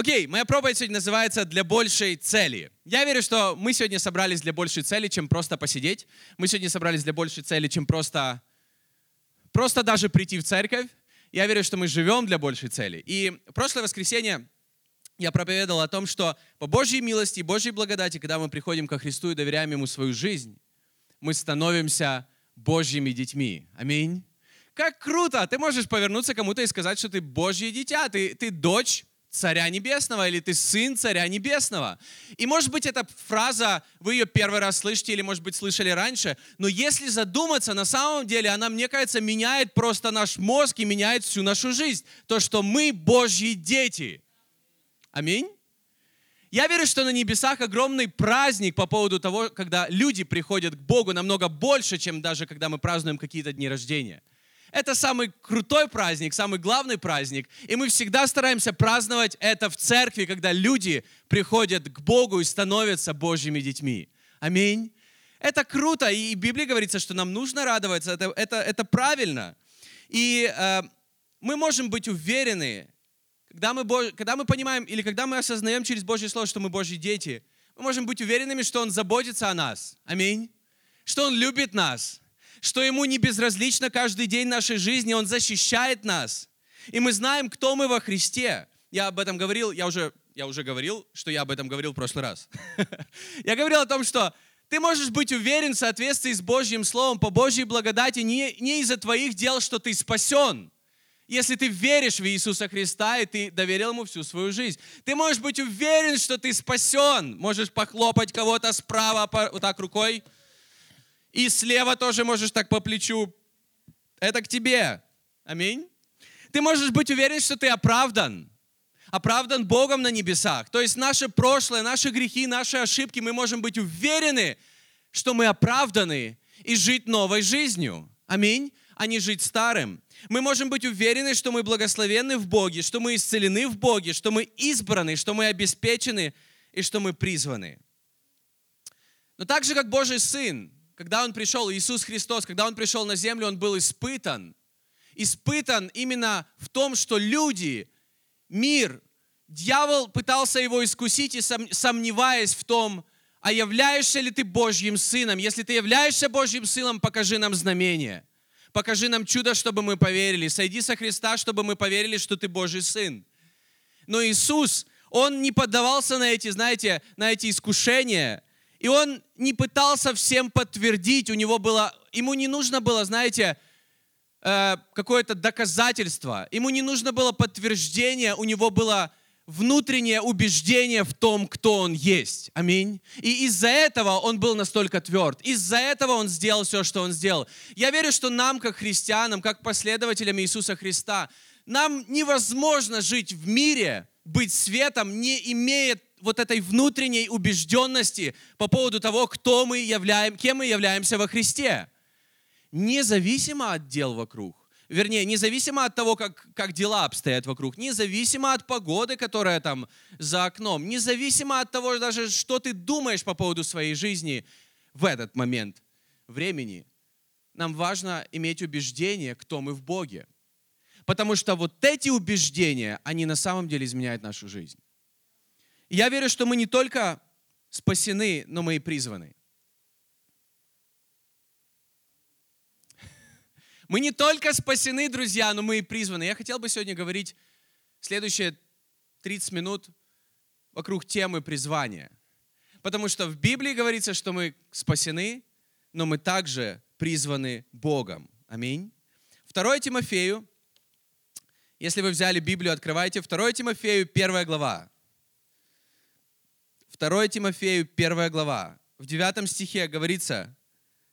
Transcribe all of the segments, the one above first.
Окей, моя проповедь сегодня называется «Для большей цели». Я верю, что мы сегодня собрались для большей цели, чем просто посидеть. Мы сегодня собрались для большей цели, чем просто, просто даже прийти в церковь. Я верю, что мы живем для большей цели. И прошлое воскресенье я проповедовал о том, что по Божьей милости и Божьей благодати, когда мы приходим ко Христу и доверяем Ему свою жизнь, мы становимся Божьими детьми. Аминь. Как круто! Ты можешь повернуться кому-то и сказать, что ты Божье дитя, ты, ты дочь Царя Небесного, или ты сын Царя Небесного. И может быть эта фраза, вы ее первый раз слышите, или может быть слышали раньше, но если задуматься, на самом деле она, мне кажется, меняет просто наш мозг и меняет всю нашу жизнь. То, что мы Божьи дети. Аминь. Я верю, что на небесах огромный праздник по поводу того, когда люди приходят к Богу намного больше, чем даже когда мы празднуем какие-то дни рождения. Это самый крутой праздник, самый главный праздник. И мы всегда стараемся праздновать это в церкви, когда люди приходят к Богу и становятся Божьими детьми. Аминь. Это круто, и в Библии говорится, что нам нужно радоваться, это, это, это правильно. И э, мы можем быть уверены, когда мы, когда мы понимаем или когда мы осознаем через Божье Слово, что мы Божьи дети, мы можем быть уверенными, что Он заботится о нас. Аминь. Что Он любит нас что Ему не безразлично каждый день нашей жизни, Он защищает нас. И мы знаем, кто мы во Христе. Я об этом говорил, я уже, я уже говорил, что я об этом говорил в прошлый раз. Я говорил о том, что ты можешь быть уверен в соответствии с Божьим Словом, по Божьей благодати, не, не из-за твоих дел, что ты спасен. Если ты веришь в Иисуса Христа и ты доверил Ему всю свою жизнь. Ты можешь быть уверен, что ты спасен. Можешь похлопать кого-то справа вот так рукой. И слева тоже можешь так по плечу. Это к тебе. Аминь. Ты можешь быть уверен, что ты оправдан. Оправдан Богом на небесах. То есть наше прошлое, наши грехи, наши ошибки, мы можем быть уверены, что мы оправданы и жить новой жизнью. Аминь. А не жить старым. Мы можем быть уверены, что мы благословенны в Боге, что мы исцелены в Боге, что мы избраны, что мы обеспечены и что мы призваны. Но так же, как Божий Сын, когда Он пришел, Иисус Христос, когда Он пришел на землю, Он был испытан. Испытан именно в том, что люди, мир, дьявол пытался его искусить и сомневаясь в том, а являешься ли ты Божьим Сыном? Если ты являешься Божьим Сыном, покажи нам знамение. Покажи нам чудо, чтобы мы поверили. Сойди со Христа, чтобы мы поверили, что ты Божий Сын. Но Иисус, Он не поддавался на эти, знаете, на эти искушения. И он не пытался всем подтвердить, у него было, ему не нужно было, знаете, э, какое-то доказательство, ему не нужно было подтверждение, у него было внутреннее убеждение в том, кто он есть. Аминь. И из-за этого он был настолько тверд. Из-за этого он сделал все, что он сделал. Я верю, что нам, как христианам, как последователям Иисуса Христа, нам невозможно жить в мире, быть светом, не имея вот этой внутренней убежденности по поводу того, кто мы являем, кем мы являемся во Христе. Независимо от дел вокруг. Вернее, независимо от того, как, как дела обстоят вокруг, независимо от погоды, которая там за окном, независимо от того даже, что ты думаешь по поводу своей жизни в этот момент времени, нам важно иметь убеждение, кто мы в Боге. Потому что вот эти убеждения, они на самом деле изменяют нашу жизнь. Я верю, что мы не только спасены, но мы и призваны. Мы не только спасены, друзья, но мы и призваны. Я хотел бы сегодня говорить следующие 30 минут вокруг темы призвания. Потому что в Библии говорится, что мы спасены, но мы также призваны Богом. Аминь. 2 Тимофею, если вы взяли Библию, открывайте 2 Тимофею, 1 глава. 2 Тимофею, 1 глава. В 9 стихе говорится,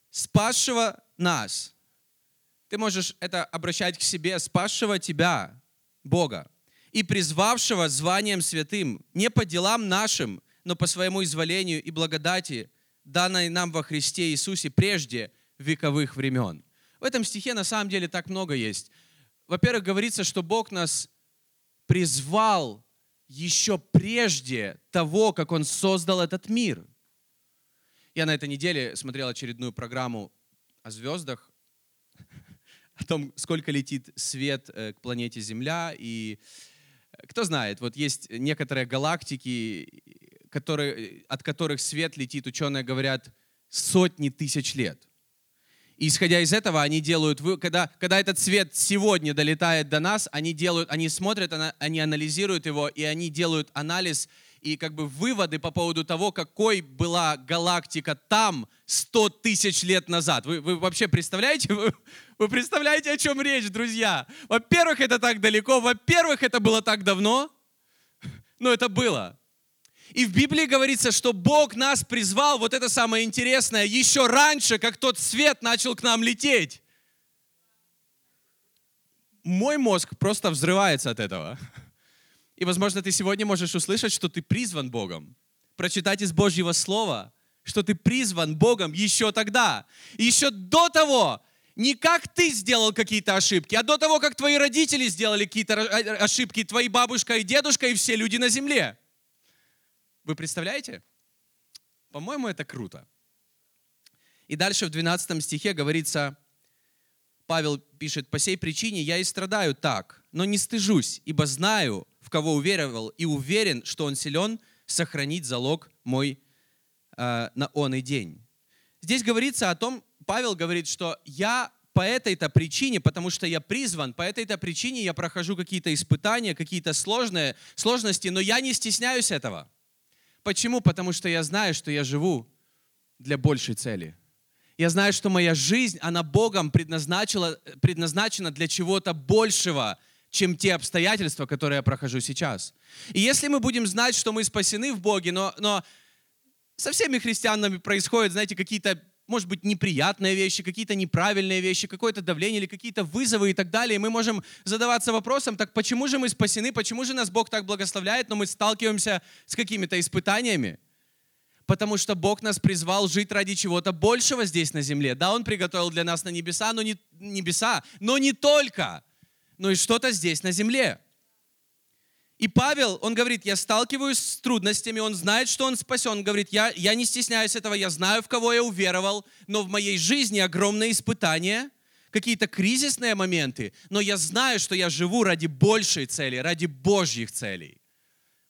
спасшего нас. Ты можешь это обращать к себе, спасшего тебя, Бога, и призвавшего званием святым, не по делам нашим, но по своему изволению и благодати, данной нам во Христе Иисусе прежде вековых времен. В этом стихе на самом деле так много есть. Во-первых, говорится, что Бог нас призвал еще прежде того, как Он создал этот мир. Я на этой неделе смотрел очередную программу о звездах, о том, сколько летит свет э, к планете Земля, и Кто знает, вот есть некоторые галактики, которые, от которых свет летит, ученые говорят, сотни тысяч лет. Исходя из этого, они делают, когда, когда этот свет сегодня долетает до нас, они делают, они смотрят, они анализируют его, и они делают анализ и как бы выводы по поводу того, какой была галактика там 100 тысяч лет назад. Вы, вы вообще представляете? Вы, вы представляете, о чем речь, друзья? Во-первых, это так далеко. Во-первых, это было так давно. Но это было. И в Библии говорится, что Бог нас призвал, вот это самое интересное, еще раньше, как тот свет начал к нам лететь. Мой мозг просто взрывается от этого. И, возможно, ты сегодня можешь услышать, что ты призван Богом. Прочитать из Божьего Слова, что ты призван Богом еще тогда. Еще до того, не как ты сделал какие-то ошибки, а до того, как твои родители сделали какие-то ошибки, твои бабушка и дедушка и все люди на земле. Вы представляете? По-моему, это круто. И дальше в 12 стихе говорится, Павел пишет, «По сей причине я и страдаю так, но не стыжусь, ибо знаю, в кого уверовал, и уверен, что он силен сохранить залог мой э, на он и день». Здесь говорится о том, Павел говорит, что я по этой-то причине, потому что я призван, по этой-то причине я прохожу какие-то испытания, какие-то сложные сложности, но я не стесняюсь этого. Почему? Потому что я знаю, что я живу для большей цели. Я знаю, что моя жизнь, она Богом предназначена, предназначена для чего-то большего, чем те обстоятельства, которые я прохожу сейчас. И если мы будем знать, что мы спасены в Боге, но, но со всеми христианами происходят, знаете, какие-то может быть, неприятные вещи, какие-то неправильные вещи, какое-то давление или какие-то вызовы и так далее. И мы можем задаваться вопросом, так почему же мы спасены, почему же нас Бог так благословляет, но мы сталкиваемся с какими-то испытаниями? Потому что Бог нас призвал жить ради чего-то большего здесь на земле. Да, Он приготовил для нас на небеса, но не небеса, но не только, но и что-то здесь на земле. И Павел, он говорит, я сталкиваюсь с трудностями, он знает, что он спасен. Он говорит, я, я не стесняюсь этого, я знаю, в кого я уверовал, но в моей жизни огромные испытания, какие-то кризисные моменты, но я знаю, что я живу ради большей цели, ради Божьих целей.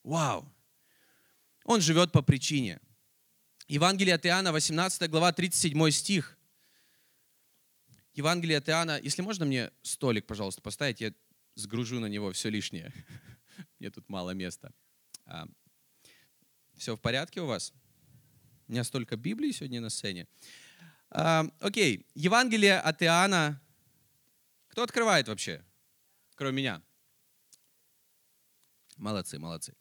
Вау! Он живет по причине. Евангелие от Иоанна, 18 глава, 37 стих. Евангелие от Иоанна, если можно мне столик, пожалуйста, поставить, я сгружу на него все лишнее. Мне тут мало места. А, все в порядке у вас? У меня столько Библии сегодня на сцене. А, окей, Евангелие от Иоанна. Кто открывает вообще? Кроме меня. Молодцы, молодцы.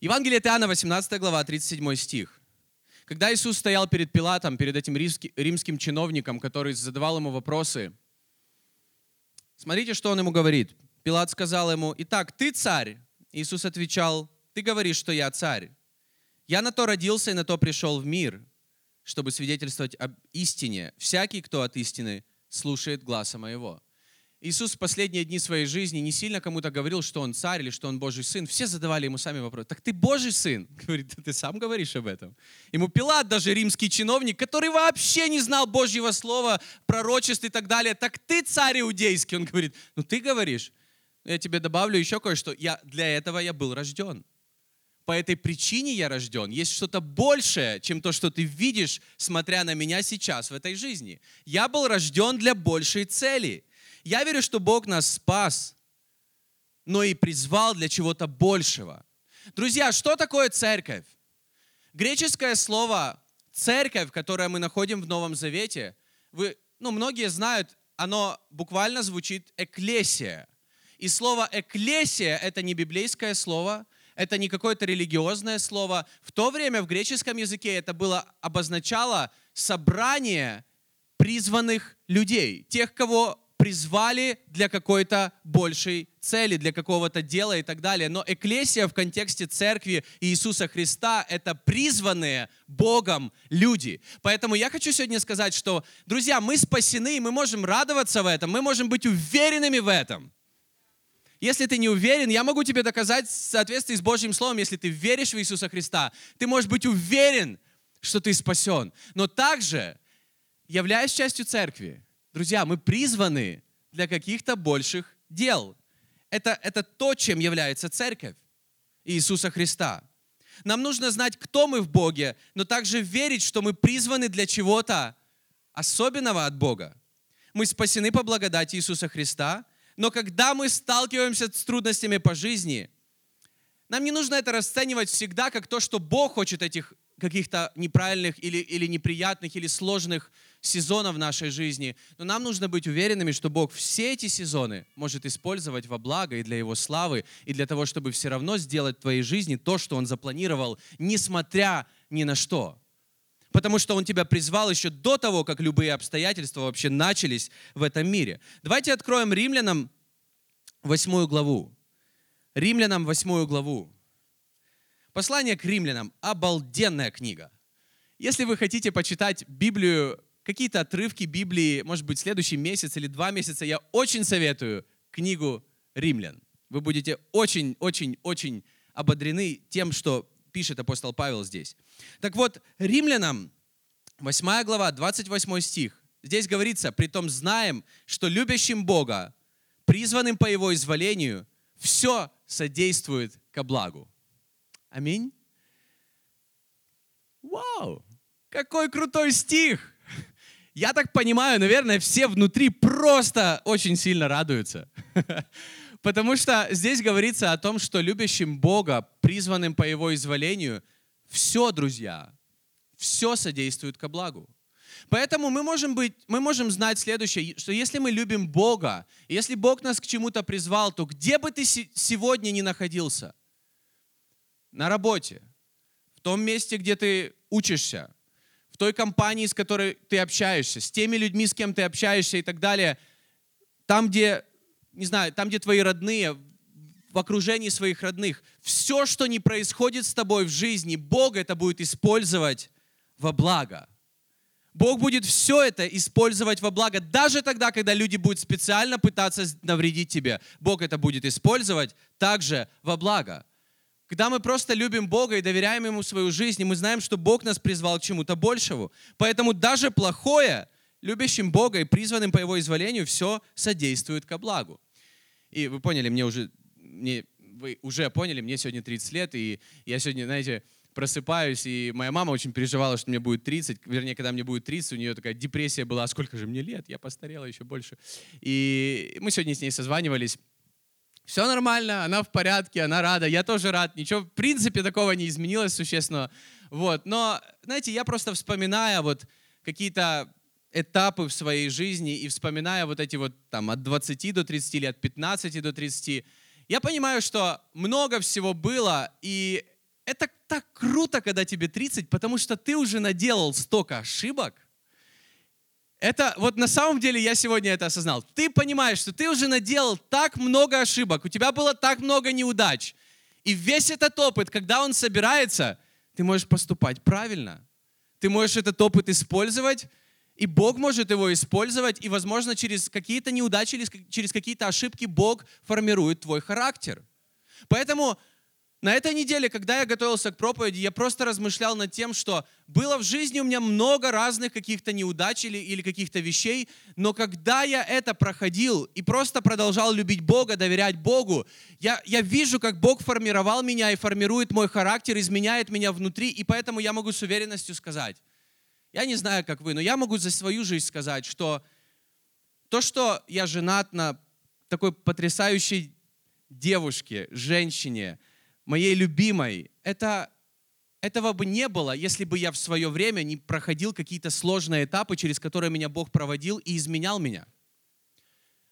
Евангелие от Иоанна, 18 глава, 37 стих. Когда Иисус стоял перед Пилатом, перед этим римским чиновником, который задавал ему вопросы, смотрите, что он ему говорит. Пилат сказал ему, «Итак, ты царь?» Иисус отвечал, ты говоришь, что я царь. Я на то родился и на то пришел в мир, чтобы свидетельствовать об истине. Всякий, кто от истины, слушает гласа моего. Иисус в последние дни своей жизни не сильно кому-то говорил, что он царь или что он Божий сын. Все задавали ему сами вопрос. Так ты Божий сын? Говорит, ты сам говоришь об этом. Ему Пилат, даже римский чиновник, который вообще не знал Божьего слова, пророчеств и так далее. Так ты царь иудейский? Он говорит, ну ты говоришь я тебе добавлю еще кое-что. Я, для этого я был рожден. По этой причине я рожден. Есть что-то большее, чем то, что ты видишь, смотря на меня сейчас в этой жизни. Я был рожден для большей цели. Я верю, что Бог нас спас, но и призвал для чего-то большего. Друзья, что такое церковь? Греческое слово церковь, которое мы находим в Новом Завете, вы, ну, многие знают, оно буквально звучит эклесия – и слово «экклесия» — это не библейское слово, это не какое-то религиозное слово. В то время в греческом языке это было обозначало собрание призванных людей, тех, кого призвали для какой-то большей цели, для какого-то дела и так далее. Но экклесия в контексте церкви Иисуса Христа — это призванные Богом люди. Поэтому я хочу сегодня сказать, что, друзья, мы спасены, и мы можем радоваться в этом, мы можем быть уверенными в этом. Если ты не уверен, я могу тебе доказать в соответствии с Божьим Словом, если ты веришь в Иисуса Христа, ты можешь быть уверен, что ты спасен. Но также, являясь частью церкви, друзья, мы призваны для каких-то больших дел. это, это то, чем является церковь Иисуса Христа. Нам нужно знать, кто мы в Боге, но также верить, что мы призваны для чего-то особенного от Бога. Мы спасены по благодати Иисуса Христа, но когда мы сталкиваемся с трудностями по жизни, нам не нужно это расценивать всегда как то, что Бог хочет этих каких-то неправильных или, или неприятных или сложных сезонов в нашей жизни. Но нам нужно быть уверенными, что Бог все эти сезоны может использовать во благо и для Его славы, и для того, чтобы все равно сделать в твоей жизни то, что Он запланировал, несмотря ни на что. Потому что Он тебя призвал еще до того, как любые обстоятельства вообще начались в этом мире. Давайте откроем римлянам восьмую главу. Римлянам восьмую главу. Послание к римлянам – обалденная книга. Если вы хотите почитать Библию, какие-то отрывки Библии, может быть, следующий месяц или два месяца, я очень советую книгу «Римлян». Вы будете очень-очень-очень ободрены тем, что пишет апостол Павел здесь. Так вот, римлянам, 8 глава, 28 стих. Здесь говорится, «Притом знаем, что любящим Бога, призванным по Его изволению, все содействует ко благу». Аминь. Вау! Какой крутой стих! Я так понимаю, наверное, все внутри просто очень сильно радуются. Потому что здесь говорится о том, что любящим Бога, призванным по Его изволению, все, друзья, все содействует ко благу. Поэтому мы можем, быть, мы можем знать следующее, что если мы любим Бога, если Бог нас к чему-то призвал, то где бы ты сегодня ни находился – на работе, в том месте, где ты учишься, в той компании, с которой ты общаешься, с теми людьми, с кем ты общаешься и так далее, там, где, не знаю, там, где твои родные, в окружении своих родных, все, что не происходит с тобой в жизни, Бог это будет использовать во благо. Бог будет все это использовать во благо, даже тогда, когда люди будут специально пытаться навредить тебе. Бог это будет использовать также во благо. Когда мы просто любим Бога и доверяем Ему свою жизнь, и мы знаем, что Бог нас призвал к чему-то большему. Поэтому даже плохое, любящим Бога и призванным по Его изволению, все содействует ко благу. И вы поняли, мне уже, мне, вы уже поняли, мне сегодня 30 лет, и я сегодня, знаете, просыпаюсь, и моя мама очень переживала, что мне будет 30, вернее, когда мне будет 30, у нее такая депрессия была, а сколько же мне лет, я постарела еще больше. И мы сегодня с ней созванивались, все нормально, она в порядке, она рада, я тоже рад, ничего в принципе такого не изменилось существенно. Вот. Но, знаете, я просто вспоминая вот какие-то этапы в своей жизни и вспоминая вот эти вот там от 20 до 30 или от 15 до 30, я понимаю, что много всего было, и это так круто, когда тебе 30, потому что ты уже наделал столько ошибок, это вот на самом деле я сегодня это осознал. Ты понимаешь, что ты уже наделал так много ошибок, у тебя было так много неудач. И весь этот опыт, когда он собирается, ты можешь поступать правильно. Ты можешь этот опыт использовать, и Бог может его использовать, и, возможно, через какие-то неудачи или через какие-то ошибки Бог формирует твой характер. Поэтому на этой неделе, когда я готовился к проповеди, я просто размышлял над тем, что было в жизни у меня много разных каких-то неудач или, или каких-то вещей, но когда я это проходил и просто продолжал любить Бога, доверять Богу, я, я вижу, как Бог формировал меня и формирует мой характер, изменяет меня внутри, и поэтому я могу с уверенностью сказать, я не знаю, как вы, но я могу за свою жизнь сказать, что то, что я женат на такой потрясающей девушке, женщине, моей любимой, это, этого бы не было, если бы я в свое время не проходил какие-то сложные этапы, через которые меня Бог проводил и изменял меня.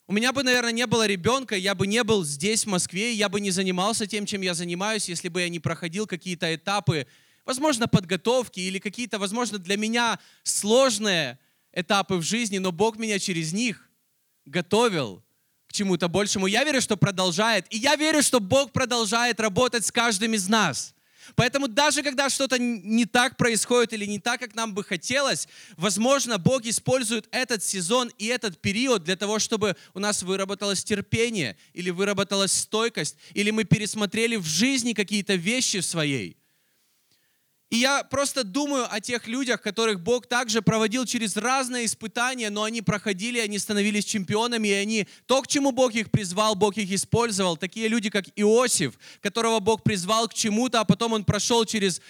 У меня бы, наверное, не было ребенка, я бы не был здесь, в Москве, я бы не занимался тем, чем я занимаюсь, если бы я не проходил какие-то этапы, возможно, подготовки или какие-то, возможно, для меня сложные этапы в жизни, но Бог меня через них готовил чему-то большему. Я верю, что продолжает. И я верю, что Бог продолжает работать с каждым из нас. Поэтому даже когда что-то не так происходит или не так, как нам бы хотелось, возможно, Бог использует этот сезон и этот период для того, чтобы у нас выработалось терпение, или выработалась стойкость, или мы пересмотрели в жизни какие-то вещи своей. И я просто думаю о тех людях, которых Бог также проводил через разные испытания, но они проходили, они становились чемпионами, и они, то, к чему Бог их призвал, Бог их использовал. Такие люди, как Иосиф, которого Бог призвал к чему-то, а потом он прошел через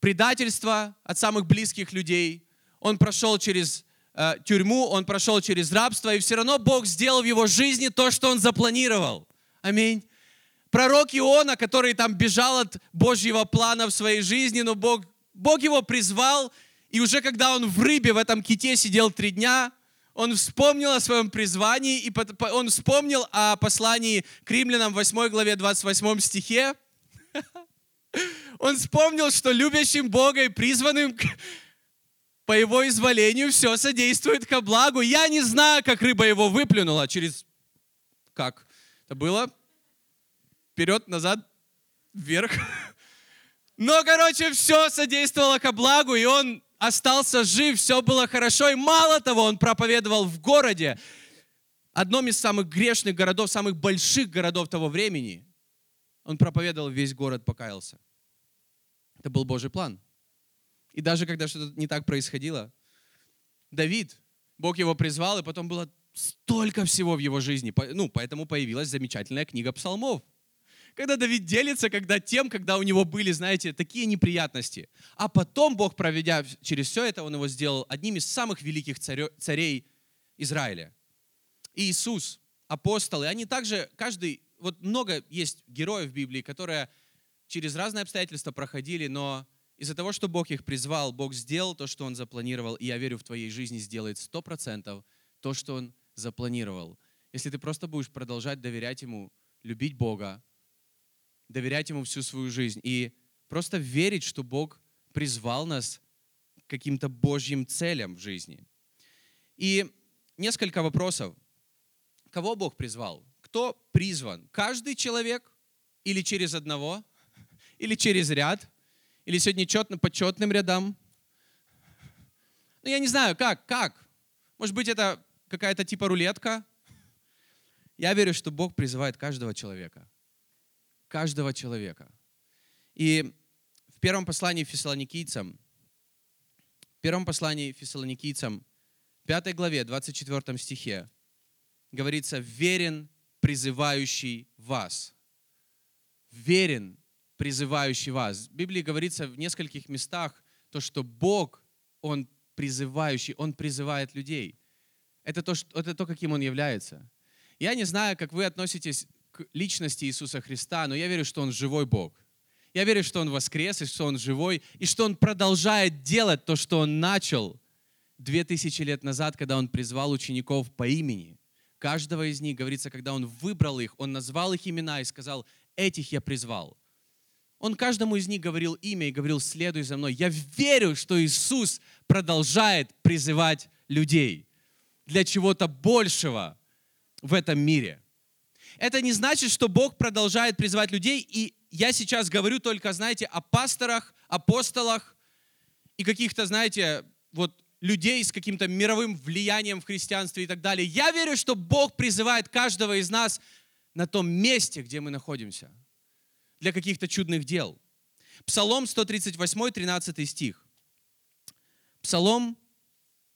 предательство от самых близких людей, он прошел через э, тюрьму, он прошел через рабство, и все равно Бог сделал в его жизни то, что он запланировал. Аминь пророк Иона, который там бежал от Божьего плана в своей жизни, но Бог, Бог его призвал, и уже когда он в рыбе, в этом ките сидел три дня, он вспомнил о своем призвании, и он вспомнил о послании к римлянам 8 главе 28 стихе. Он вспомнил, что любящим Бога и призванным по его изволению все содействует ко благу. Я не знаю, как рыба его выплюнула через... Как? Это было вперед, назад, вверх. Но, короче, все содействовало ко благу, и он остался жив, все было хорошо. И мало того, он проповедовал в городе, одном из самых грешных городов, самых больших городов того времени. Он проповедовал, весь город покаялся. Это был Божий план. И даже когда что-то не так происходило, Давид, Бог его призвал, и потом было столько всего в его жизни. Ну, поэтому появилась замечательная книга псалмов – когда Давид делится, когда тем, когда у него были, знаете, такие неприятности. А потом Бог, проведя через все это, Он его сделал одним из самых великих царей Израиля. И Иисус, апостолы, они также, каждый, вот много есть героев в Библии, которые через разные обстоятельства проходили, но из-за того, что Бог их призвал, Бог сделал то, что Он запланировал, и я верю, в твоей жизни сделает сто процентов то, что Он запланировал. Если ты просто будешь продолжать доверять Ему, любить Бога, доверять Ему всю свою жизнь и просто верить, что Бог призвал нас к каким-то Божьим целям в жизни. И несколько вопросов. Кого Бог призвал? Кто призван? Каждый человек или через одного? Или через ряд? Или сегодня четно по четным рядам? Ну, я не знаю, как, как? Может быть, это какая-то типа рулетка? Я верю, что Бог призывает каждого человека каждого человека. И в первом послании фессалоникийцам, в первом послании фессалоникийцам, 5 главе, 24 стихе, говорится, верен призывающий вас. Верен призывающий вас. В Библии говорится в нескольких местах то, что Бог, Он призывающий, Он призывает людей. Это то, что, это то, каким Он является. Я не знаю, как вы относитесь личности Иисуса Христа, но я верю, что Он живой Бог. Я верю, что Он воскрес, и что Он живой, и что Он продолжает делать то, что Он начал две тысячи лет назад, когда Он призвал учеников по имени. Каждого из них, говорится, когда Он выбрал их, Он назвал их имена и сказал, этих я призвал. Он каждому из них говорил имя и говорил, следуй за мной. Я верю, что Иисус продолжает призывать людей для чего-то большего в этом мире – это не значит, что Бог продолжает призывать людей. И я сейчас говорю только, знаете, о пасторах, апостолах и каких-то, знаете, вот людей с каким-то мировым влиянием в христианстве и так далее. Я верю, что Бог призывает каждого из нас на том месте, где мы находимся, для каких-то чудных дел. Псалом 138, 13 стих. Псалом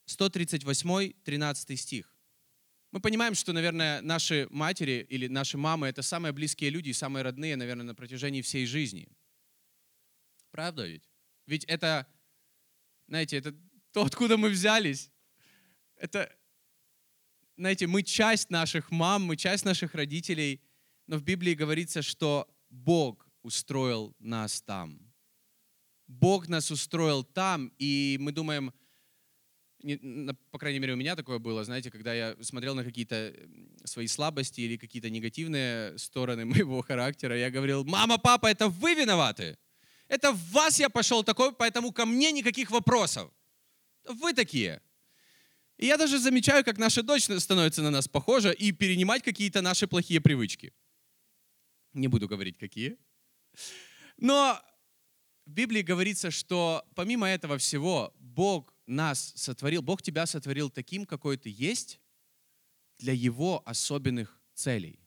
138, 13 стих. Мы понимаем, что, наверное, наши матери или наши мамы — это самые близкие люди и самые родные, наверное, на протяжении всей жизни. Правда ведь? Ведь это, знаете, это то, откуда мы взялись. Это, знаете, мы часть наших мам, мы часть наших родителей, но в Библии говорится, что Бог устроил нас там. Бог нас устроил там, и мы думаем, не, по крайней мере, у меня такое было, знаете, когда я смотрел на какие-то свои слабости или какие-то негативные стороны моего характера, я говорил, мама, папа, это вы виноваты. Это в вас я пошел такой, поэтому ко мне никаких вопросов. Вы такие. И я даже замечаю, как наша дочь становится на нас похожа и перенимать какие-то наши плохие привычки. Не буду говорить, какие. Но в Библии говорится, что помимо этого всего, Бог нас сотворил, Бог тебя сотворил таким, какой ты есть, для Его особенных целей.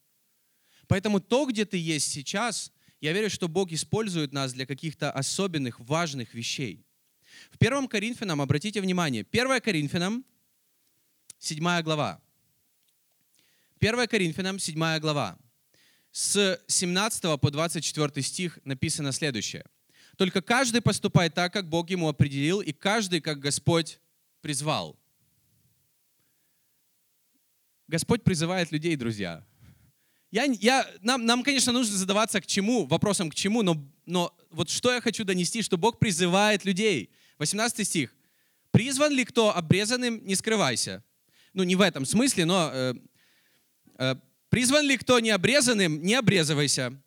Поэтому то, где ты есть сейчас, Я верю, что Бог использует нас для каких-то особенных, важных вещей. В 1 Коринфянам, обратите внимание, 1 Коринфянам, 7 глава. 1 Коринфянам, 7 глава. С 17 по 24 стих написано следующее. «Только каждый поступает так, как Бог ему определил, и каждый, как Господь призвал». Господь призывает людей, друзья. Я, я, нам, нам, конечно, нужно задаваться к чему, вопросом к чему, но, но вот что я хочу донести, что Бог призывает людей. 18 стих. «Призван ли кто обрезанным, не скрывайся». Ну, не в этом смысле, но э, э, «Призван ли кто не обрезанным, не обрезывайся».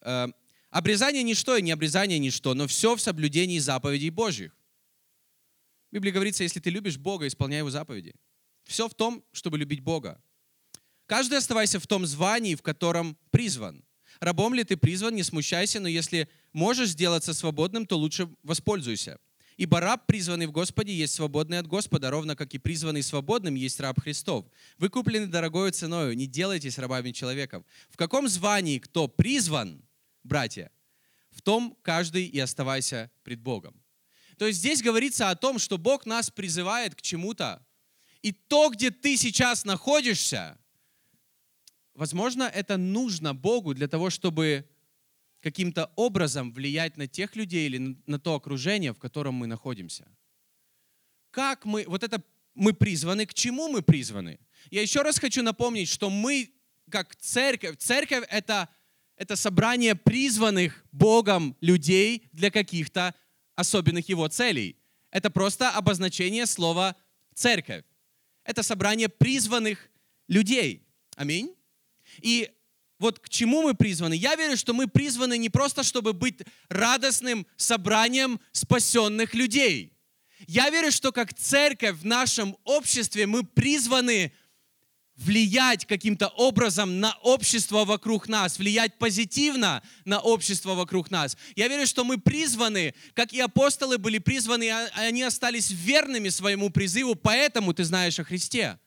Э, обрезание ничто и не обрезание ничто, но все в соблюдении заповедей Божьих. В Библии говорится, если ты любишь Бога, исполняй Его заповеди. Все в том, чтобы любить Бога. Каждый оставайся в том звании, в котором призван. Рабом ли ты призван, не смущайся, но если можешь сделаться свободным, то лучше воспользуйся. Ибо раб, призванный в Господе, есть свободный от Господа, ровно как и призванный свободным есть раб Христов. Вы куплены дорогою ценою, не делайтесь рабами человеков. В каком звании кто призван, братья, в том каждый и оставайся пред Богом. То есть здесь говорится о том, что Бог нас призывает к чему-то, и то, где ты сейчас находишься, возможно, это нужно Богу для того, чтобы каким-то образом влиять на тех людей или на то окружение, в котором мы находимся. Как мы, вот это мы призваны, к чему мы призваны? Я еще раз хочу напомнить, что мы, как церковь, церковь это, это собрание призванных Богом людей для каких-то особенных его целей. Это просто обозначение слова церковь. Это собрание призванных людей. Аминь. И вот к чему мы призваны? Я верю, что мы призваны не просто, чтобы быть радостным собранием спасенных людей. Я верю, что как церковь в нашем обществе мы призваны влиять каким-то образом на общество вокруг нас, влиять позитивно на общество вокруг нас. Я верю, что мы призваны, как и апостолы были призваны, а они остались верными своему призыву, поэтому ты знаешь о Христе.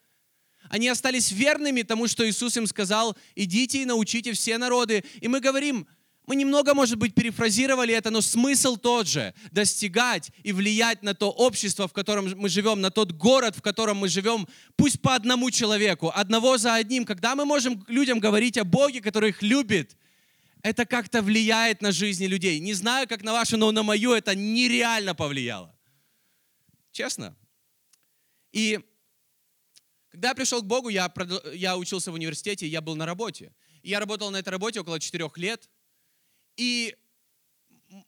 Они остались верными тому, что Иисус им сказал, идите и научите все народы. И мы говорим, мы немного, может быть, перефразировали это, но смысл тот же. Достигать и влиять на то общество, в котором мы живем, на тот город, в котором мы живем, пусть по одному человеку, одного за одним. Когда мы можем людям говорить о Боге, который их любит, это как-то влияет на жизни людей. Не знаю, как на вашу, но на мою это нереально повлияло. Честно. И когда я пришел к Богу, я, я учился в университете, я был на работе. Я работал на этой работе около четырех лет. И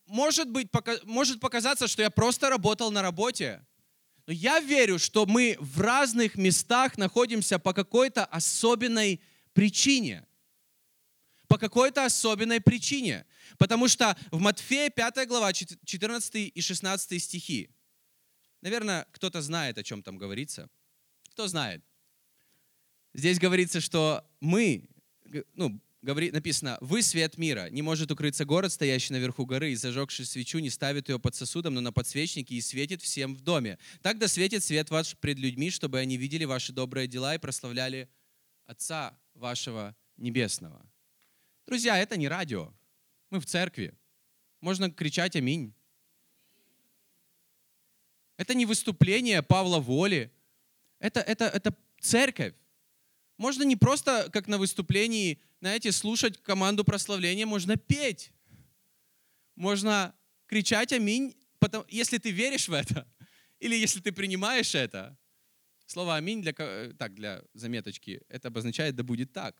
может, быть, может показаться, что я просто работал на работе. Но я верю, что мы в разных местах находимся по какой-то особенной причине. По какой-то особенной причине. Потому что в Матфея 5 глава 14 и 16 стихи. Наверное, кто-то знает, о чем там говорится. Кто знает? Здесь говорится, что мы, ну, говорит, написано, «Вы свет мира. Не может укрыться город, стоящий наверху горы, и зажегший свечу не ставит ее под сосудом, но на подсвечнике и светит всем в доме. Так да светит свет ваш пред людьми, чтобы они видели ваши добрые дела и прославляли Отца вашего Небесного». Друзья, это не радио. Мы в церкви. Можно кричать «Аминь». Это не выступление Павла Воли. Это, это, это церковь. Можно не просто, как на выступлении, знаете, слушать команду прославления, можно петь. Можно кричать «Аминь», потому, если ты веришь в это, или если ты принимаешь это. Слово «Аминь» для, так, для заметочки, это обозначает «да будет так».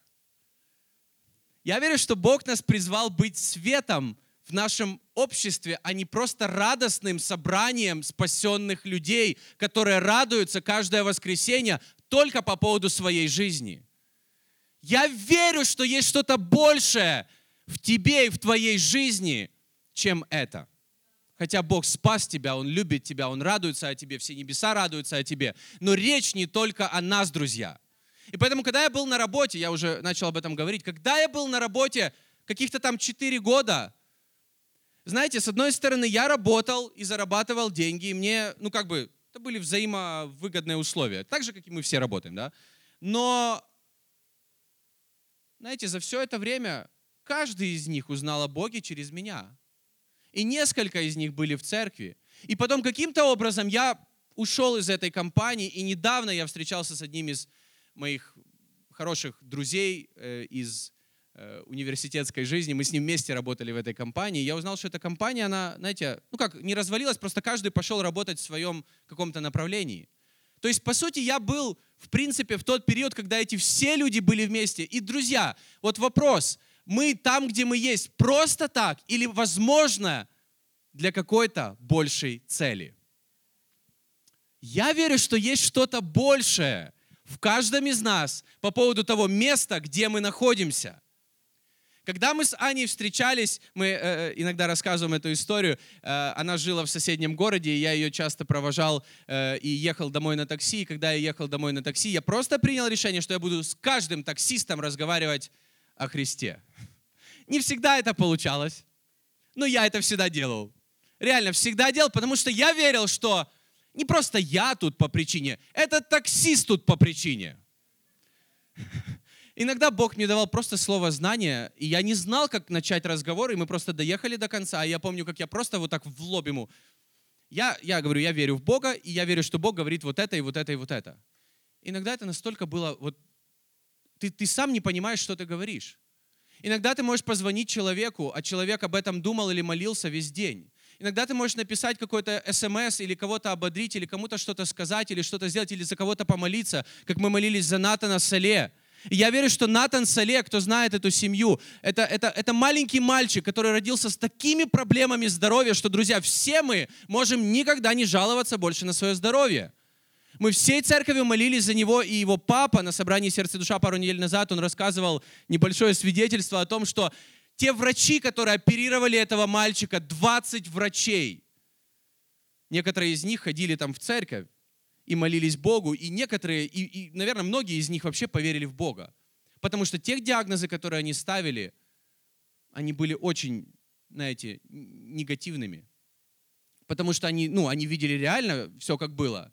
Я верю, что Бог нас призвал быть светом в нашем обществе, а не просто радостным собранием спасенных людей, которые радуются каждое воскресенье только по поводу своей жизни. Я верю, что есть что-то большее в тебе и в твоей жизни, чем это. Хотя Бог спас тебя, Он любит тебя, Он радуется о тебе, все небеса радуются о тебе. Но речь не только о нас, друзья. И поэтому, когда я был на работе, я уже начал об этом говорить, когда я был на работе каких-то там 4 года, знаете, с одной стороны, я работал и зарабатывал деньги, и мне, ну как бы, это были взаимовыгодные условия, так же, как и мы все работаем, да. Но, знаете, за все это время каждый из них узнал о Боге через меня. И несколько из них были в церкви. И потом каким-то образом я ушел из этой компании, и недавно я встречался с одним из моих хороших друзей э, из э, университетской жизни. Мы с ним вместе работали в этой компании. Я узнал, что эта компания, она, знаете, ну как, не развалилась, просто каждый пошел работать в своем каком-то направлении. То есть, по сути, я был, в принципе, в тот период, когда эти все люди были вместе. И, друзья, вот вопрос, мы там, где мы есть, просто так или, возможно, для какой-то большей цели? Я верю, что есть что-то большее в каждом из нас по поводу того места, где мы находимся. Когда мы с Аней встречались, мы э, э, иногда рассказываем эту историю, э, она жила в соседнем городе, и я ее часто провожал э, и ехал домой на такси. И когда я ехал домой на такси, я просто принял решение, что я буду с каждым таксистом разговаривать о Христе. Не всегда это получалось, но я это всегда делал. Реально, всегда делал, потому что я верил, что не просто я тут по причине, это таксист тут по причине. Иногда Бог мне давал просто слово знания, и я не знал, как начать разговор, и мы просто доехали до конца. И я помню, как я просто вот так в лоб ему. Я, я говорю, я верю в Бога, и я верю, что Бог говорит вот это, и вот это, и вот это. Иногда это настолько было, вот ты, ты сам не понимаешь, что ты говоришь. Иногда ты можешь позвонить человеку, а человек об этом думал или молился весь день. Иногда ты можешь написать какой-то смс или кого-то ободрить, или кому-то что-то сказать, или что-то сделать, или за кого-то помолиться, как мы молились за Натана Сале. И я верю, что Натан Сале, кто знает эту семью, это, это, это маленький мальчик, который родился с такими проблемами здоровья, что, друзья, все мы можем никогда не жаловаться больше на свое здоровье. Мы всей церковью молились за него, и его папа на собрании «Сердце и душа» пару недель назад, он рассказывал небольшое свидетельство о том, что те врачи, которые оперировали этого мальчика, 20 врачей, некоторые из них ходили там в церковь и молились Богу, и некоторые, и, и, наверное, многие из них вообще поверили в Бога. Потому что те диагнозы, которые они ставили, они были очень, знаете, негативными. Потому что они, ну, они видели реально все, как было.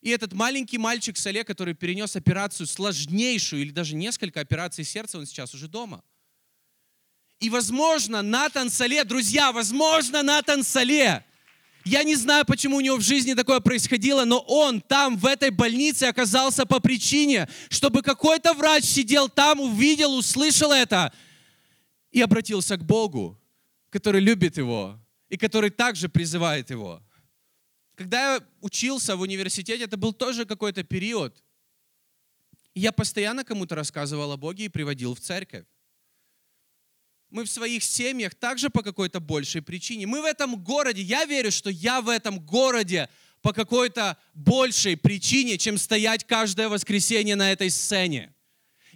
И этот маленький мальчик Сале, который перенес операцию сложнейшую, или даже несколько операций сердца, он сейчас уже дома – и, возможно, Натан Сале, друзья, возможно, Натан Сале, я не знаю, почему у него в жизни такое происходило, но он там, в этой больнице, оказался по причине, чтобы какой-то врач сидел там, увидел, услышал это и обратился к Богу, который любит его и который также призывает его. Когда я учился в университете, это был тоже какой-то период. я постоянно кому-то рассказывал о Боге и приводил в церковь мы в своих семьях также по какой-то большей причине. Мы в этом городе, я верю, что я в этом городе по какой-то большей причине, чем стоять каждое воскресенье на этой сцене.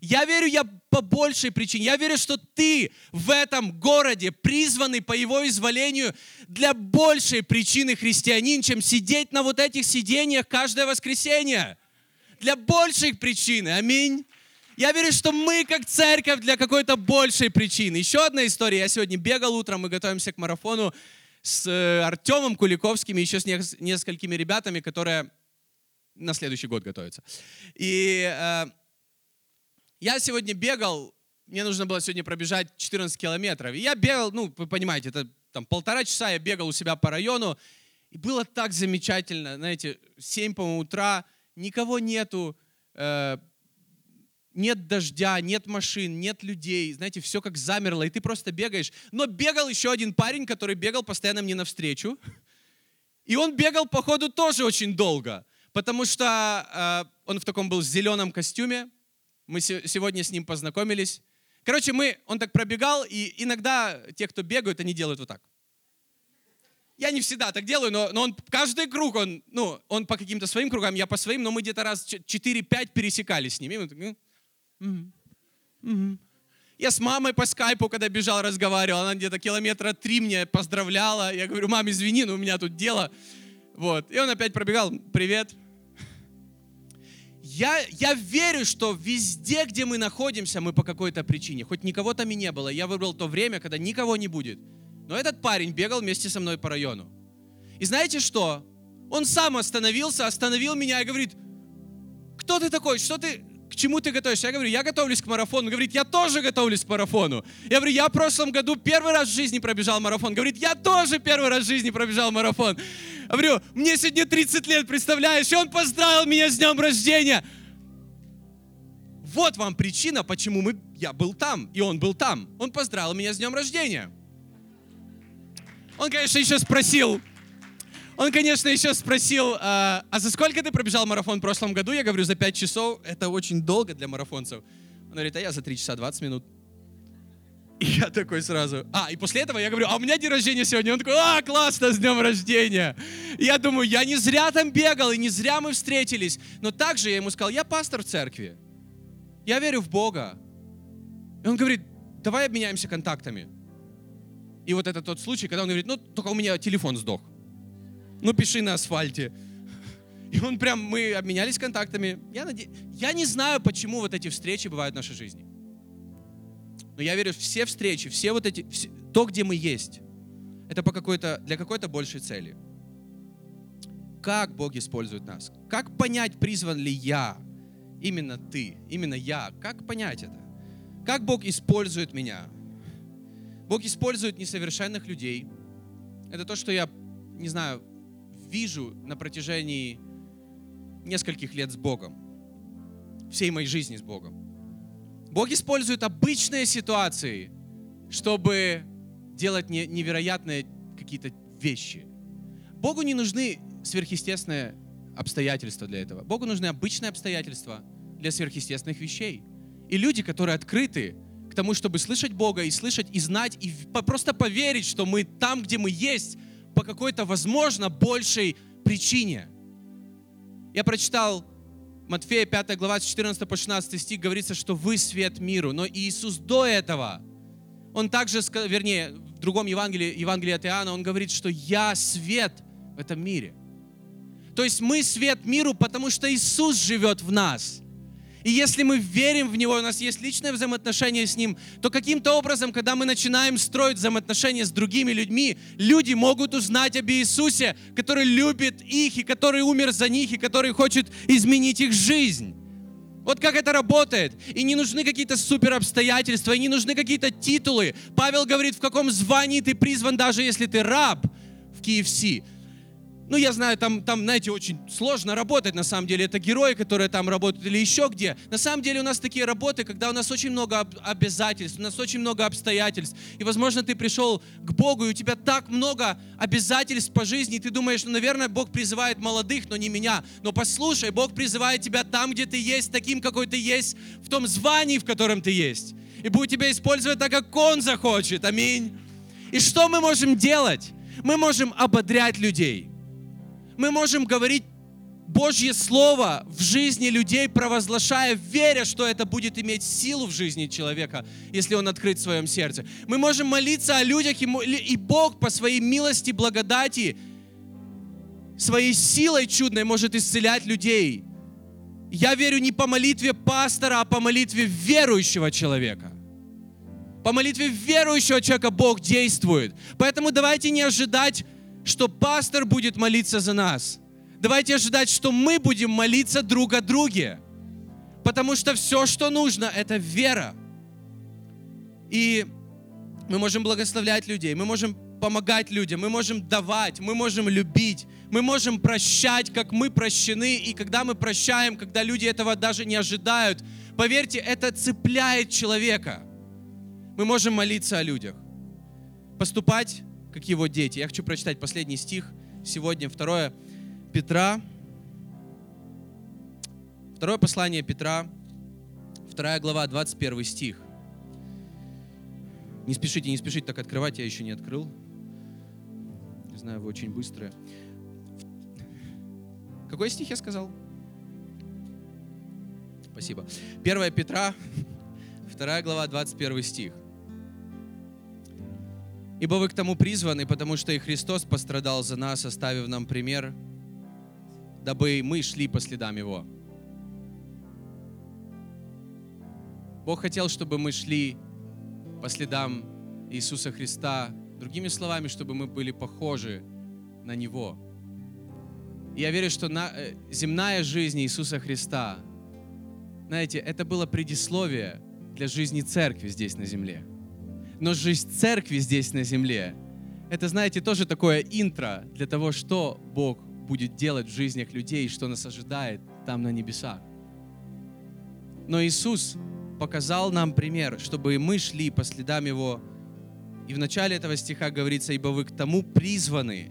Я верю, я по большей причине. Я верю, что ты в этом городе призванный по его изволению для большей причины христианин, чем сидеть на вот этих сидениях каждое воскресенье. Для большей причины. Аминь. Я верю, что мы как церковь для какой-то большей причины. Еще одна история. Я сегодня бегал утром, мы готовимся к марафону с э, Артемом Куликовским и еще с несколькими ребятами, которые на следующий год готовятся. И э, я сегодня бегал, мне нужно было сегодня пробежать 14 километров. И я бегал, ну, вы понимаете, это там полтора часа я бегал у себя по району. И было так замечательно, знаете, 7 по утра, никого нету, э, нет дождя, нет машин, нет людей, знаете, все как замерло, и ты просто бегаешь. Но бегал еще один парень, который бегал постоянно мне навстречу. И он бегал, походу, тоже очень долго, потому что э, он в таком был зеленом костюме. Мы сегодня с ним познакомились. Короче, мы, он так пробегал, и иногда те, кто бегают, они делают вот так. Я не всегда так делаю, но, но он каждый круг, он, ну, он по каким-то своим кругам, я по своим, но мы где-то раз 4-5 пересекались с ними. Так, я с мамой по скайпу, когда бежал, разговаривал, она где-то километра три мне поздравляла. Я говорю, мам, извини, но у меня тут дело. Вот. И он опять пробегал, привет. Я, я верю, что везде, где мы находимся, мы по какой-то причине. Хоть никого там и не было. Я выбрал то время, когда никого не будет. Но этот парень бегал вместе со мной по району. И знаете что? Он сам остановился, остановил меня и говорит, кто ты такой? Что ты, чему ты готовишься? Я говорю, я готовлюсь к марафону. Он говорит, я тоже готовлюсь к марафону. Я говорю, я в прошлом году первый раз в жизни пробежал марафон. Говорит, я тоже первый раз в жизни пробежал марафон. Я говорю, мне сегодня 30 лет, представляешь? И он поздравил меня с днем рождения. Вот вам причина, почему мы, я был там, и он был там. Он поздравил меня с днем рождения. Он, конечно, еще спросил, он, конечно, еще спросил, а, а за сколько ты пробежал марафон в прошлом году? Я говорю, за 5 часов. Это очень долго для марафонцев. Он говорит, а я за 3 часа 20 минут. И я такой сразу, а, и после этого я говорю, а у меня день рождения сегодня. Он такой, а, классно, с днем рождения. И я думаю, я не зря там бегал, и не зря мы встретились. Но также я ему сказал, я пастор в церкви. Я верю в Бога. И он говорит, давай обменяемся контактами. И вот это тот случай, когда он говорит, ну, только у меня телефон сдох. Ну, пиши на асфальте. И он прям, мы обменялись контактами. Я, наде... я не знаю, почему вот эти встречи бывают в нашей жизни. Но я верю, все встречи, все вот эти, все, то, где мы есть, это по какой-то, для какой-то большей цели. Как Бог использует нас? Как понять, призван ли я? Именно ты, именно я. Как понять это? Как Бог использует меня? Бог использует несовершенных людей. Это то, что я, не знаю, вижу на протяжении нескольких лет с Богом. Всей моей жизни с Богом. Бог использует обычные ситуации, чтобы делать невероятные какие-то вещи. Богу не нужны сверхъестественные обстоятельства для этого. Богу нужны обычные обстоятельства для сверхъестественных вещей. И люди, которые открыты к тому, чтобы слышать Бога и слышать, и знать, и просто поверить, что мы там, где мы есть, по какой-то, возможно, большей причине. Я прочитал Матфея 5 глава, с 14 по 16 стих, говорится, что вы свет миру. Но Иисус до этого, он также, вернее, в другом Евангелии, Евангелии от Иоанна, он говорит, что я свет в этом мире. То есть мы свет миру, потому что Иисус живет в нас. И если мы верим в Него, у нас есть личное взаимоотношение с Ним, то каким-то образом, когда мы начинаем строить взаимоотношения с другими людьми, люди могут узнать об Иисусе, который любит их, и который умер за них, и который хочет изменить их жизнь. Вот как это работает. И не нужны какие-то супер обстоятельства, и не нужны какие-то титулы. Павел говорит, в каком звании ты призван, даже если ты раб в KFC. Ну, я знаю, там, там, знаете, очень сложно работать, на самом деле. Это герои, которые там работают или еще где. На самом деле у нас такие работы, когда у нас очень много обязательств, у нас очень много обстоятельств. И, возможно, ты пришел к Богу, и у тебя так много обязательств по жизни, и ты думаешь, ну, наверное, Бог призывает молодых, но не меня. Но послушай, Бог призывает тебя там, где ты есть, таким, какой ты есть, в том звании, в котором ты есть. И будет тебя использовать так, как Он захочет. Аминь. И что мы можем делать? Мы можем ободрять людей мы можем говорить Божье Слово в жизни людей, провозглашая, веря, что это будет иметь силу в жизни человека, если он открыт в своем сердце. Мы можем молиться о людях, и Бог по своей милости, благодати, своей силой чудной может исцелять людей. Я верю не по молитве пастора, а по молитве верующего человека. По молитве верующего человека Бог действует. Поэтому давайте не ожидать что пастор будет молиться за нас. Давайте ожидать, что мы будем молиться друг о друге. Потому что все, что нужно, это вера. И мы можем благословлять людей, мы можем помогать людям, мы можем давать, мы можем любить, мы можем прощать, как мы прощены. И когда мы прощаем, когда люди этого даже не ожидают, поверьте, это цепляет человека. Мы можем молиться о людях, поступать как его дети. Я хочу прочитать последний стих сегодня, 2 Петра. Второе послание Петра, 2 глава, 21 стих. Не спешите, не спешите так открывать, я еще не открыл. Не знаю, вы очень быстрые. Какой стих я сказал? Спасибо. 1 Петра, 2 глава, 21 стих. Ибо вы к тому призваны, потому что и Христос пострадал за нас, оставив нам пример, дабы мы шли по следам Его. Бог хотел, чтобы мы шли по следам Иисуса Христа, другими словами, чтобы мы были похожи на Него. И я верю, что на, э, земная жизнь Иисуса Христа знаете, это было предисловие для жизни церкви здесь на земле. Но жизнь церкви здесь на земле, это, знаете, тоже такое интро для того, что Бог будет делать в жизнях людей, что нас ожидает там на небесах. Но Иисус показал нам пример, чтобы мы шли по следам Его. И в начале этого стиха говорится, ибо вы к тому призваны,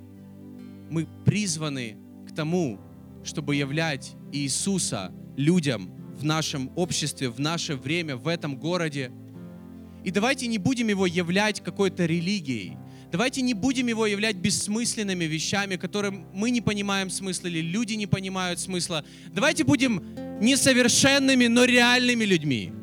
мы призваны к тому, чтобы являть Иисуса людям в нашем обществе, в наше время, в этом городе. И давайте не будем его являть какой-то религией. Давайте не будем его являть бессмысленными вещами, которым мы не понимаем смысла или люди не понимают смысла. Давайте будем несовершенными, но реальными людьми.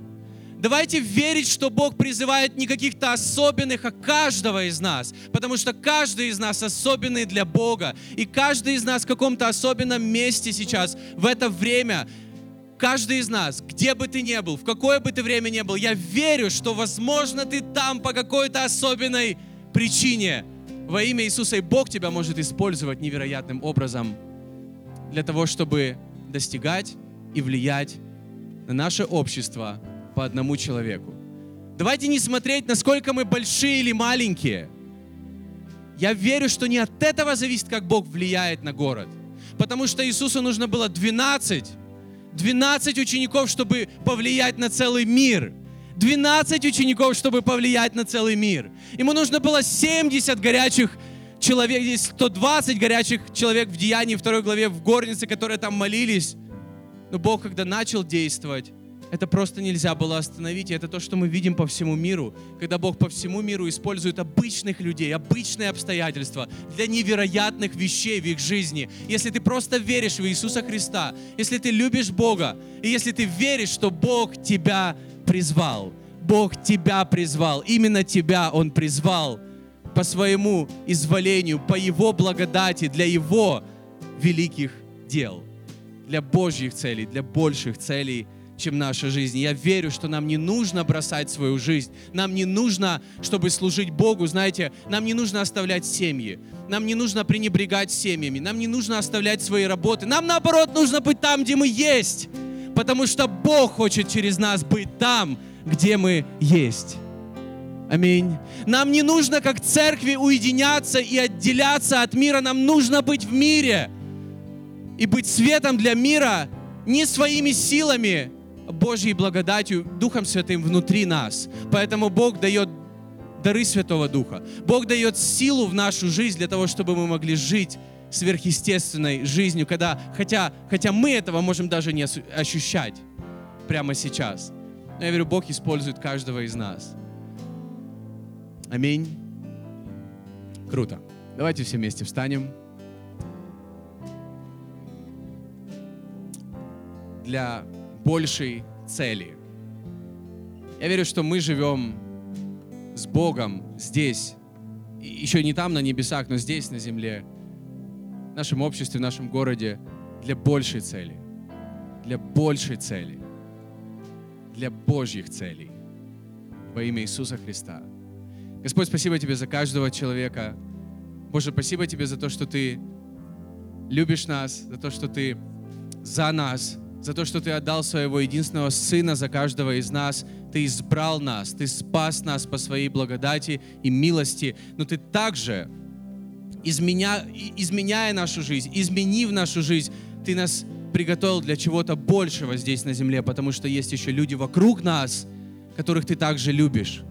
Давайте верить, что Бог призывает не каких-то особенных, а каждого из нас. Потому что каждый из нас особенный для Бога. И каждый из нас в каком-то особенном месте сейчас, в это время, каждый из нас, где бы ты ни был, в какое бы ты время ни был, я верю, что, возможно, ты там по какой-то особенной причине. Во имя Иисуса и Бог тебя может использовать невероятным образом для того, чтобы достигать и влиять на наше общество, по одному человеку. Давайте не смотреть, насколько мы большие или маленькие. Я верю, что не от этого зависит, как Бог влияет на город. Потому что Иисусу нужно было 12, 12 учеников, чтобы повлиять на целый мир. 12 учеников, чтобы повлиять на целый мир. Ему нужно было 70 горячих человек, здесь 120 горячих человек в Деянии, второй главе, в горнице, которые там молились. Но Бог, когда начал действовать, это просто нельзя было остановить. И это то, что мы видим по всему миру, когда Бог по всему миру использует обычных людей, обычные обстоятельства для невероятных вещей в их жизни. Если ты просто веришь в Иисуса Христа, если ты любишь Бога, и если ты веришь, что Бог тебя призвал, Бог тебя призвал, именно тебя Он призвал по своему изволению, по Его благодати, для Его великих дел, для Божьих целей, для больших целей – чем наша жизнь. Я верю, что нам не нужно бросать свою жизнь. Нам не нужно, чтобы служить Богу, знаете, нам не нужно оставлять семьи. Нам не нужно пренебрегать семьями. Нам не нужно оставлять свои работы. Нам, наоборот, нужно быть там, где мы есть. Потому что Бог хочет через нас быть там, где мы есть. Аминь. Нам не нужно, как церкви, уединяться и отделяться от мира. Нам нужно быть в мире и быть светом для мира не своими силами, Божьей благодатью, Духом Святым внутри нас. Поэтому Бог дает дары Святого Духа. Бог дает силу в нашу жизнь для того, чтобы мы могли жить сверхъестественной жизнью, когда, хотя, хотя мы этого можем даже не ощущать прямо сейчас. Но я верю, Бог использует каждого из нас. Аминь. Круто. Давайте все вместе встанем. Для большей цели. Я верю, что мы живем с Богом здесь, еще не там на небесах, но здесь на земле, в нашем обществе, в нашем городе, для большей цели. Для большей цели. Для Божьих целей. Во имя Иисуса Христа. Господь, спасибо Тебе за каждого человека. Боже, спасибо Тебе за то, что Ты любишь нас, за то, что Ты за нас, за то, что Ты отдал Своего единственного Сына за каждого из нас. Ты избрал нас, Ты спас нас по Своей благодати и милости, но Ты также, изменя, изменяя нашу жизнь, изменив нашу жизнь, Ты нас приготовил для чего-то большего здесь на земле, потому что есть еще люди вокруг нас, которых Ты также любишь.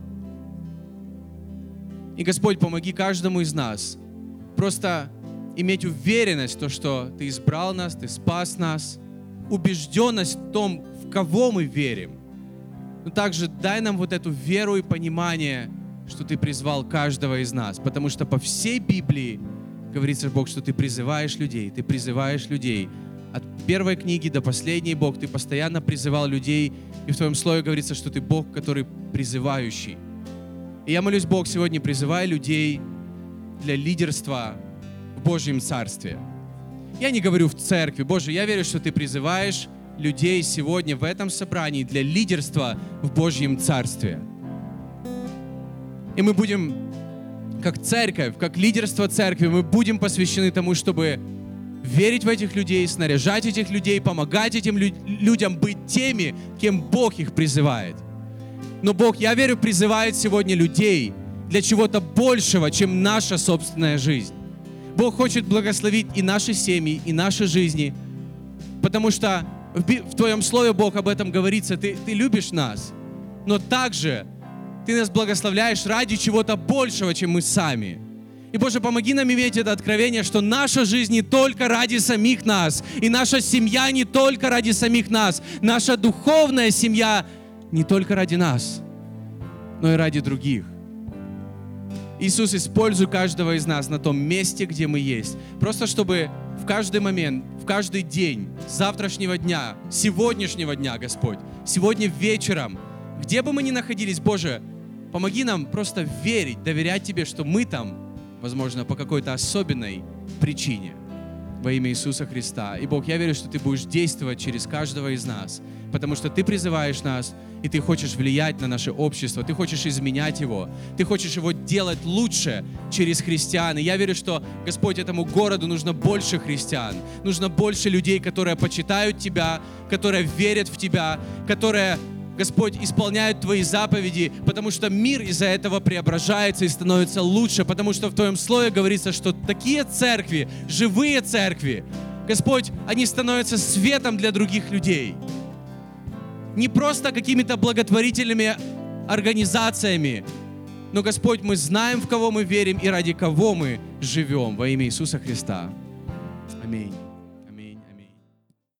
И, Господь, помоги каждому из нас просто иметь уверенность в том, что Ты избрал нас, Ты спас нас – убежденность в том, в кого мы верим. Но также дай нам вот эту веру и понимание, что Ты призвал каждого из нас. Потому что по всей Библии говорится Бог, что Ты призываешь людей, Ты призываешь людей. От первой книги до последней, Бог, Ты постоянно призывал людей. И в Твоем слове говорится, что Ты Бог, который призывающий. И я молюсь, Бог, сегодня призывай людей для лидерства в Божьем Царстве – я не говорю в церкви. Боже, я верю, что Ты призываешь людей сегодня в этом собрании для лидерства в Божьем Царстве. И мы будем, как церковь, как лидерство церкви, мы будем посвящены тому, чтобы верить в этих людей, снаряжать этих людей, помогать этим лю- людям быть теми, кем Бог их призывает. Но Бог, я верю, призывает сегодня людей для чего-то большего, чем наша собственная жизнь. Бог хочет благословить и наши семьи, и наши жизни, потому что в, Твоем Слове, Бог, об этом говорится, ты, ты любишь нас, но также Ты нас благословляешь ради чего-то большего, чем мы сами. И, Боже, помоги нам иметь это откровение, что наша жизнь не только ради самих нас, и наша семья не только ради самих нас, наша духовная семья не только ради нас, но и ради других. Иисус, используй каждого из нас на том месте, где мы есть. Просто чтобы в каждый момент, в каждый день, завтрашнего дня, сегодняшнего дня, Господь, сегодня вечером, где бы мы ни находились, Боже, помоги нам просто верить, доверять Тебе, что мы там, возможно, по какой-то особенной причине во имя Иисуса Христа. И Бог, я верю, что Ты будешь действовать через каждого из нас, потому что Ты призываешь нас, и Ты хочешь влиять на наше общество, Ты хочешь изменять его, Ты хочешь его делать лучше через христиан. И я верю, что, Господь, этому городу нужно больше христиан, нужно больше людей, которые почитают Тебя, которые верят в Тебя, которые Господь, исполняют Твои заповеди, потому что мир из-за этого преображается и становится лучше, потому что в Твоем Слове говорится, что такие церкви, живые церкви, Господь, они становятся светом для других людей. Не просто какими-то благотворительными организациями, но, Господь, мы знаем, в кого мы верим и ради кого мы живем во имя Иисуса Христа. Аминь.